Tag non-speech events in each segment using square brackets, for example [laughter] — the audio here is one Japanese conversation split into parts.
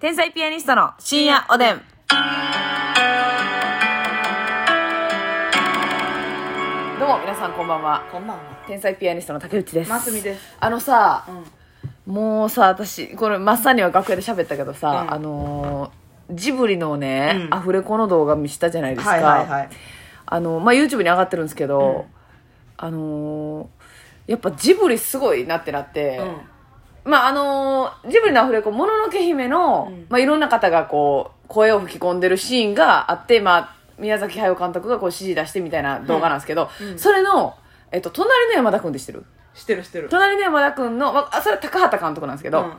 天才ピアニストの深夜おでん。どうも、皆さんこんばんは。こんばんは。天才ピアニストの竹内です。ますみです。あのさ、うん。もうさ、私、これ、まっさんには楽屋で喋ったけどさ、うんあのージブリのね、うんアフレコの動画見したじゃないですか。はいはいはい。あの、まあ、YouTube に上がってるんですけど、あのーやっぱジブリすごいなってなって、まああのージブリのアフレコ、もののけ姫の、うん。まあいろんな方がこう、声を吹き込んでるシーンがあって、まあ、宮崎駿監督がこう指示出してみたいな動画なんですけど、うん。それの、えっと、隣の山田くんで知ってる？してるしてる。隣の山田くんの、まあ、それは高畑監督なんですけど、うん。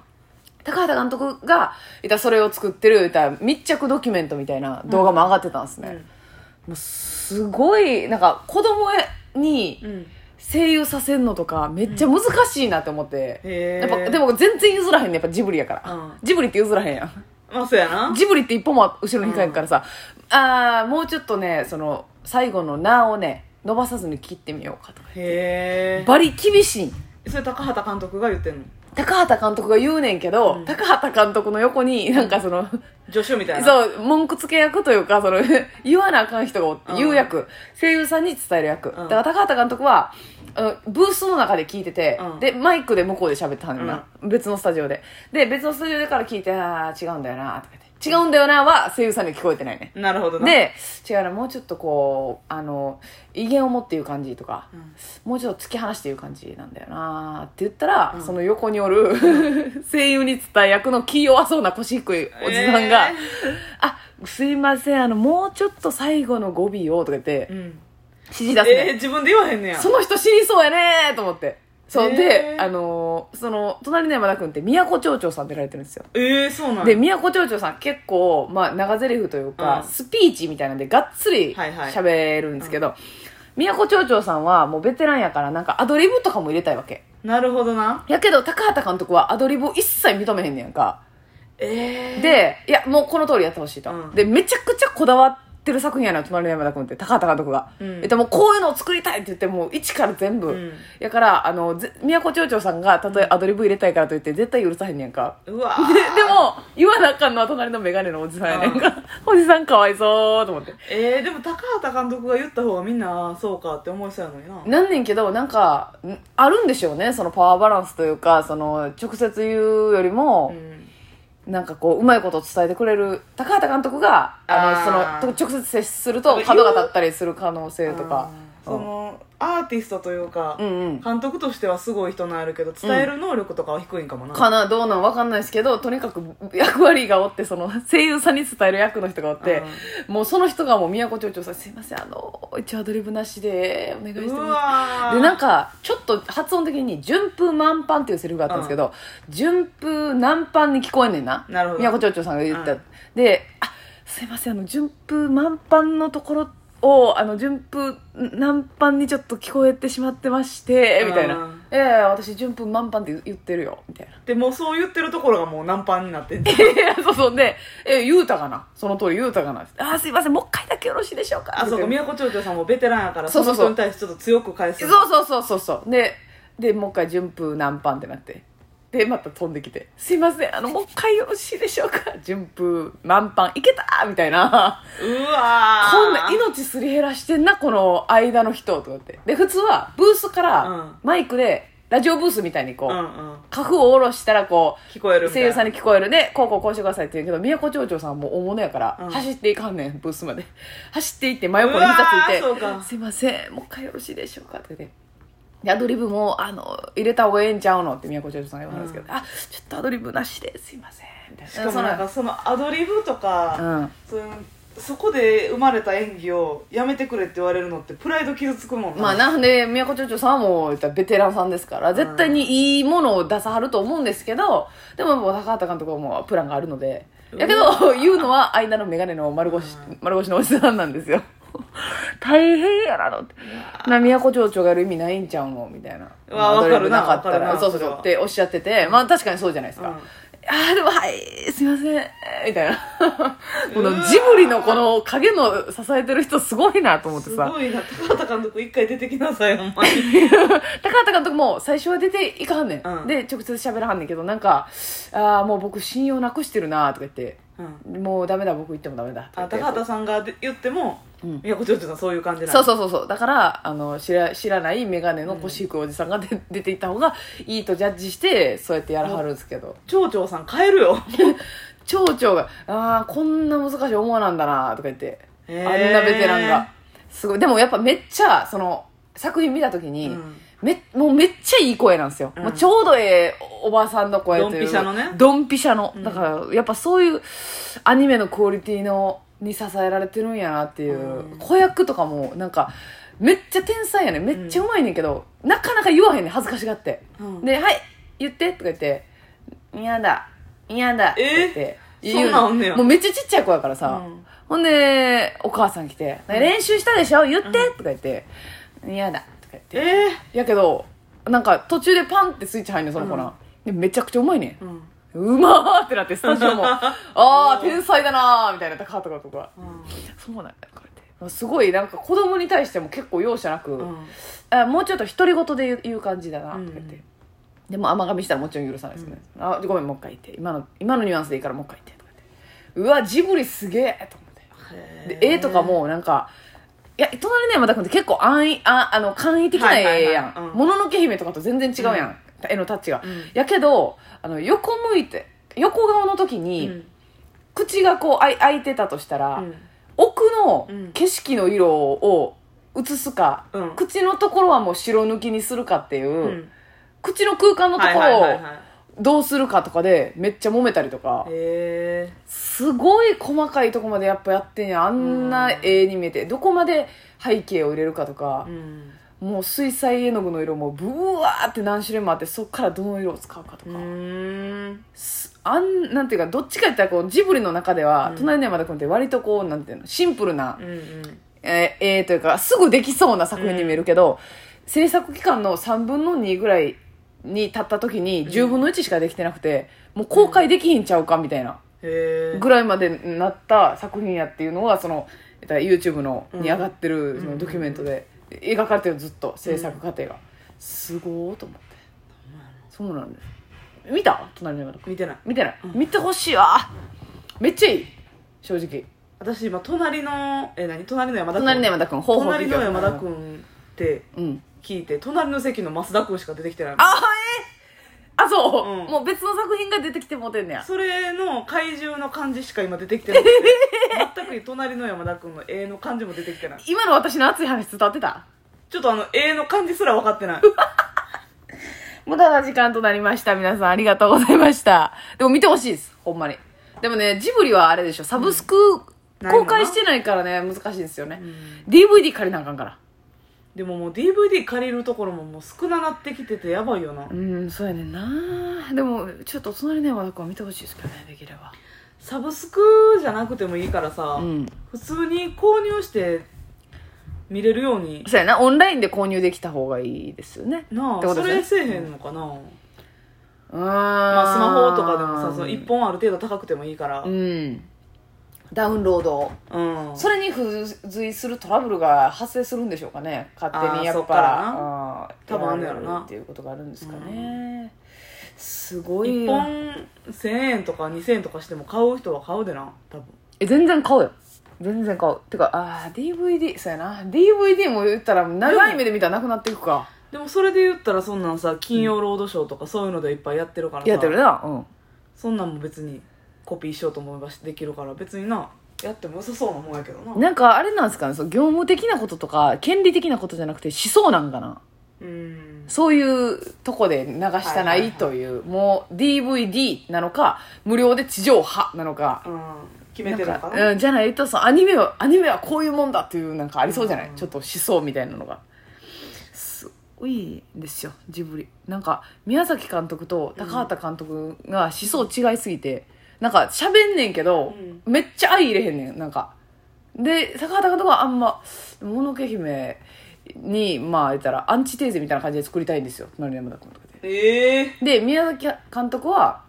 高畑監督が、いたそれを作ってる、いた密着ドキュメントみたいな動画も上がってたんですね。もうすごい、なんか子供にうん。声優させんのとかめっちゃ難しいなって思って。へーやっぱ、でも全然譲らへんね、やっぱジブリやから。うんジブリって譲らへんやん。まあ、そうやな。ジブリって一歩も後ろに控えるからさ、あー、もうちょっとね、その、最後の名をね、伸ばさずに切ってみようかとか。へバリ厳しい。え。それ高畑監督が言ってんの？高畑監督が言うねんけど、うん高畑監督の横に、なんかその、助手みたいな。う。そう、文句付け役というか、その、[laughs] 言わなあかん人がおってうん言う役、声優さんに伝える役。んだから高畑監督は、あのブースの中で聞いてて、うんで、マイクで向こうで喋ってはんねんな、別のスタジオで。で、別のスタジオでから聞いて、ああ、違うんだよな、とか言って。違うんだよなは声優さんに聞こえてないね。なるほどな。、で、違うな、もうちょっとこう、あの、威厳を持って言う感じとか、うんもうちょっと突き放して言う感じなんだよなって言ったら、うんその横におる [laughs] 声優に伝え役の気弱そうな腰低いおじさんが、えあ、すいません、あの、もうちょっと最後の語尾をとか言ってー、うん。指示出すね。えー、自分で言わへんねや。その人死にそうやねと思って。そう、えーで、あのーその、隣の山田君って宮古町長さん出られてるんですよ。えー、そうなんで、や宮古町長さん結構、まあ、長台詞というか、うんスピーチみたいなんで、がっつり喋るんですけど、宮古町長さんはもうベテランやから、なんかアドリブとかも入れたいわけ。なるほどな。やけど、高畑監督はアドリブを一切認めへんねやんか。えー。、で、いや、もうこの通りやってほしいと、うんで、めちゃくちゃこだわってる作品やな、隣の山田君って、高畑監督が。うんえっと、もうこういうのを作りたいって言って、もう一から全部。うんやから、あの、ぜ宮古町長さんが、たとえアドリブ入れたいからと言って、絶対許さへんねやんか。うわ [laughs] ででも、言わなあかんのは隣のメガネのおじさんやねんか。おじさんかわいそうと思って。えー、でも高畑監督が言った方がみんな、そうかって思いそうやのにな。なんねんけど、なんか、んあるんでしょうね、そのパワーバランスというか、その、直接言うよりもう、ん。なんかこう、うまいことを伝えてくれる、高畑監督が、ああーの、その、と直接接すると角が立ったりする可能性とか。その、アーティストというか、うんうん。監督としてはすごい人なんやるけど伝える能力とかは低いんかもな、かな、どうなんわかんないですけど、とにかく [laughs] 役割がおって、その、声優さんに伝える役の人がおって、もうその人がもう宮古町長さん、すいません、あの、一応アドリブなしでお願いしてうます。で、なんか、ちょっと発音的に、順風満帆っていうセリフがあったんですけど、順風南帆に聞こえんねんな。なるほど宮古町長さんが言った。うんで、あ、すいません、あの、順風満帆のところを、あの、順風南帆にちょっと聞こえてしまってまして、みたいな。うんええ私順風満帆って言ってるよ、みたいな。でもうそう言ってるところがもうナンパンになってん [laughs] そうそう。で、え、言うたかな？その通り言うたかな？あ、すいません、もう一回だけよろしいでしょうか？あそうか宮古町長さんもベテランやからそそうそうそうの人に対してちょっと強く返すそうそうそうそうそう。で、で、もう一回順風南帆ってなって。で、また飛んできて、すいません、あの、もう一回よろしいでしょうか？順風満帆、いけたみたいな。うわー。こんな命すり減らしてんな、この間の人、とかって。で、普通は、ブースかうん。ら、マイクで、ラジオブースみたいにこう、うんうん。カフを下ろしたらこう、聞こえる声優さんに聞こえる。ね、こうこうこうしてくださいって言うけど、宮古町長さんはもう大物やから、うん。走っていかんねん、ブースまで。走っていって、真横に膝ついてすいません、もう一回よろしいでしょうか？って言って。でアドリブも、あの、入れた方がええんちゃうのって宮古町長さんが言わはるんですけど、あ、ちょっとアドリブなしですいません、みたいな。しかもなんかそのアドリブとか、うん。そこで生まれた演技をやめてくれって言われるのってプライド傷つくもんなまあなんで、宮古町長さんはもう言ったらベテランさんですから、絶対にいいものを出さはると思うんですけど、でももう高畑監督はもうプランがあるので、やけど、言うのは間のメガネの丸腰、丸腰のおじさんなんですよ。[laughs] 大変やなのって。な、宮古町長がやる意味ないんちゃうの？みたいな。うわわかるななかったら、わかるなそうそうそうっておっしゃってて、まあ確かにそうじゃないですか。うんああ、でもはい、すいません、えみたいな。[laughs] このジブリのこの影の支えてる人すごいなと思ってさ。すごいな高畑監督一回出てきなさいほんまに [laughs] 高畑監督も最初は出ていかはんねん。うんで、直接喋らはんねんけど、なんか、ああ、もう僕信用なくしてるなとか言って、うんもうダメだ、僕言ってもダメだあ言って。高畑さんがで言ってもうん。いやこっちさんそういう感じなそううそうそうそう。だからあの知ら知らない眼鏡の腰引くおじさんがで、出ていった方がいいとジャッジしてそうやってやらはるんですけど。町長さん変えるよ。[laughs] 町長が「ああこんな難しい思わなんだな」とか言って。あんへーなベテランが。すごい。でもやっぱめっちゃその作品見た時に、うんめもうめっちゃいい声なんですよ、うん。もうちょうどええおばさんの声という。ドンピシャのね。ドンピシャの、うん。だからやっぱそういうアニメのクオリティのに支えられてるんやなっていう、うん。子役とかもなんかめっちゃ天才やねん。めっちゃうまいねんけど、なかなか言わへんねん恥ずかしがって、うん。で「はい言って」とか言って「嫌だ嫌だ」って言ってえそんなんねや。もうめっちゃちっちゃい子やからさ、うん。ほんでお母さん来て「練習したでしょ？言って」とか言って「嫌だ」とか言って。ええやけどなんか途中でパンってスイッチ入んねんその子な、うん。でめちゃくちゃうまいねん。うん。うまーってなってスタジオも。[laughs] ああ天才だなーみたいな高畑とか。そうなんだこれって。すごいなんか子供に対しても結構容赦なく、うん。あもうちょっと独り言で言う感じだなとか言って、うんでも甘噛みしたらもちろん許さないですけどね、あごめんもう一回言って。今の今のニュアンスでいいからもう一回言ってとか言って。うわジブリすげえと思って。で絵とかもなんかいや隣の山田君って結構安易ああの簡易的な絵やん。もののけ姫とかと全然違うやん、絵のタッチが、うん。やけどあの横向いて横顔の時うに、ん。口がこう開い開いてたとしたら、うん。奥のうん。景色の色を映すか、うん。口のところはもう白抜きにするかっていう、うん。口の空間のところをどうするかとかでめっちゃ揉めたりとか、すごい細かいとこまでやっぱやってんや。あんな絵に見えて。どこまで背景を入れるかとか。う、ん。もう水彩絵の具の色もブワーって何種類もあってそっからどの色を使うかとか、あんなんていうかどっちか言ったらこうジブリの中では、うん。隣の山田君って割とこうなんていうのシンプルな、うんうん。えー絵というかすぐできそうな作品に見えるけど、制作期間の3分の2ぐらいに経った時に10分の1しかできてなくて、もう公開できひんちゃうかみたいなぐらいまでなった作品やっていうのがそのえっと YouTube のうん。に上がってるそうん。のドキュメントで描かれてるずっと制作過程が、すごーと思って。そうなんです。見た？隣の山田君見てない。見てない、うん。見てほしいわ。めっちゃいい。正直。私今隣のえ何？隣の山田君隣の山田君隣の山田君ってうん聞いて隣の席の増田君しか出てきてないあー？えあそう、うん。もう別の作品が出てきてもうてんねや。それの怪獣の感じしか今出てきてなくて。全く隣の山田君の絵の感じも出てきてない。今の私の熱い話伝わってた？ちょっとあの絵の感じすら分かってない。[laughs] 無駄な時間となりました皆さん。ありがとうございました。でも見てほしいですほんまに。でもねジブリはあれでしょ。サブスクないの公開してないからね難しいんですよね、うん。DVD 借りなあかんからでももう DVD 借りるところももう少ななってきててやばいよな。うんそうやねんな。でもちょっと隣の山田君は見てほしいですけどねできれば。サブスクじゃなくてもいいからさ、うん。普通に購入して見れるように。そうやな。オンラインで購入できた方がいいですよね。なあそってことですね。れせえへんのかな、うん。ままあスマホとかでもさその1本ある程度高くてもいいから。うんダウンロードうん。それに付随するトラブルが発生するんでしょうかね。勝手にやっぱ。多分あんねやろなっていうことがあるんですかね、すごい1よ本1000円とか2000円とかしても買う人は買うでな。多分。え全然買うよ。全然買う。てかああ DVD そうやな。DVD も言ったら長い目で見たらなくなっていくか。でもそれで言ったらそんなんさ金曜ロードショーとかそういうのでいっぱいやってるからさ。やってるな。うん。そんなんも別にコピーしようと思えばできるから別にな。やっても良さそうなもんやけどな。なんかあれなんですかねそう業務的なこととか権利的なことじゃなくて思想なんかな。うん。そういうとこで流したないいという、もう DVD なのか無料で地上波なのか。うん。決めてるのかな？うん、じゃないとそのアニメはアニメはこういうもんだっていうなんかありそうじゃない、うん。ちょっと思想みたいなのが。すごいんですよジブリ。なんか宮崎監督と高畑監督が思想違いすぎて、なんか喋んねんけど、めっちゃ相入れへんねん。なんか。で高畑監督はあんま「もののけ姫」にまあ言ったらアンチテーゼみたいな感じで作りたいんですよ。隣の山田君とかで。ええで宮崎監督は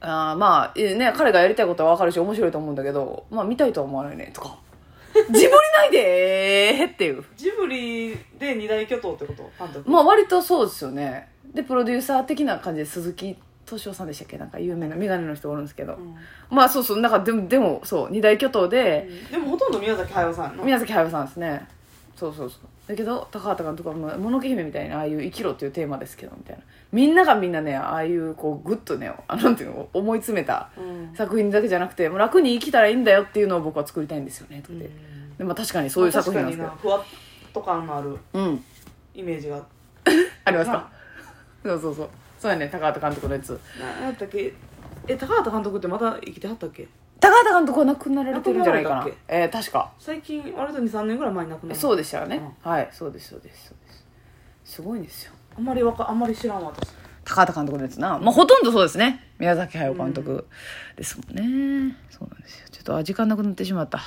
あーまあ、えね、彼がやりたいことは分かるし面白いと思うんだけど、まあ見たいとは思わないね、とか。ジブリないでー。っていう。ジブリで二大巨頭ってこと？まあ割とそうですよね。で、プロデューサー的な感じで鈴木敏夫さんでしたっけ？なんか有名なメガネの人おるんですけど。うんまあそうそう、なんかでも、でもそう、二大巨頭で、でもほとんど宮崎駿さんやな宮崎駿さんですね。そうそうそう。だけど、高畑監督はものけ姫みたいな、ああいう生きろっていうテーマですけど、みたいな。みんながみんなね、ああいう、こう、ぐっとね、あなんていうの、思い詰めたうん作品だけじゃなくて、もう楽に生きたらいいんだよっていうのを僕は作りたいんですよね、とかって。でまあ確かにそういう作品なんですけど確。かになふわっと感のあるうん。イメージが [laughs] ありますかそうそうそう。そうやね、高畑監督のやつ。何やったっけ？え高畑監督ってまだ生きてはったっけ？高畑監督は亡くなられてるんじゃないかな亡くなられたっ。えー、確か。最近割と23年ぐらい前に亡くなったそうでしたよね。はい、そうです、そうです、そうです。すごいんですよ。あんまりわかあんまり知らんわ私高畑監督のやつな。まあ、ほとんどそうですね。宮崎駿監督ですもんね。そうなんですよ。ちょっと、あ、時間なくなってしまった。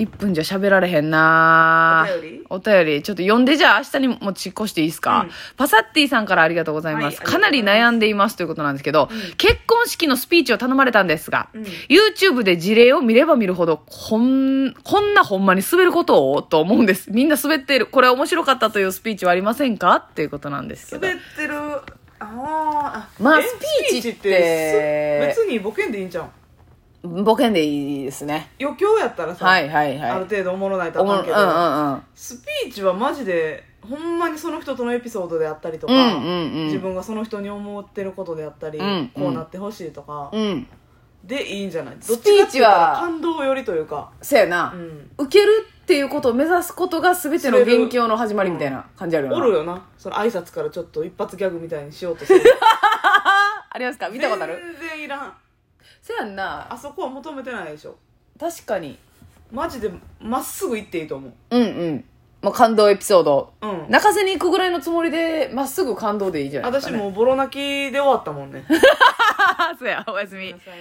1分じゃ喋られへんな。お便り？お便り。ちょっと読んでじゃあ明日に持ち越していいですか、うん。パサッティさんからありがとうございます。はいかなり悩んでいますということなんですけど、うん。結婚式のスピーチを頼まれたんですが、うん。YouTube で事例を見れば見るほど、こん、こんなほんまに滑ることをと思うんです。みんな滑っている。これ面白かったというスピーチはありませんか？っていうことなんですけど。滑ってる。あー。あえまあスピーチってす別にボケんでいいんじゃんボケんでいいですね。余興やったらさ、はいはいはい。ある程度おもろないとおもうんうんあかんけど、うん。スピーチはマジでほんまにその人とのエピソードであったりとか、うんうんうん自分がその人に思ってることであったり、うんこうなってほしいとか、うん。でいいんじゃない？スピーチはどっちかって言ったら感動よりというか、そやな、うん受けるっていうことを目指すことが全ての元凶の始まりみたいな感じあるよな。おるよなその挨拶からちょっと一発ギャグみたいにしようとする [laughs] ありますか？見たことある？全然いらんそやんな。あそこは求めてないでしょ確かに。マジでまっすぐ行っていいと思ううんうん。まあ、感動エピソード。うん泣かせに行くぐらいのつもりで、まっすぐ感動でいいじゃないです私か、ね。もうボロ泣きで終わったもんねう。[laughs] そうや、おやすみ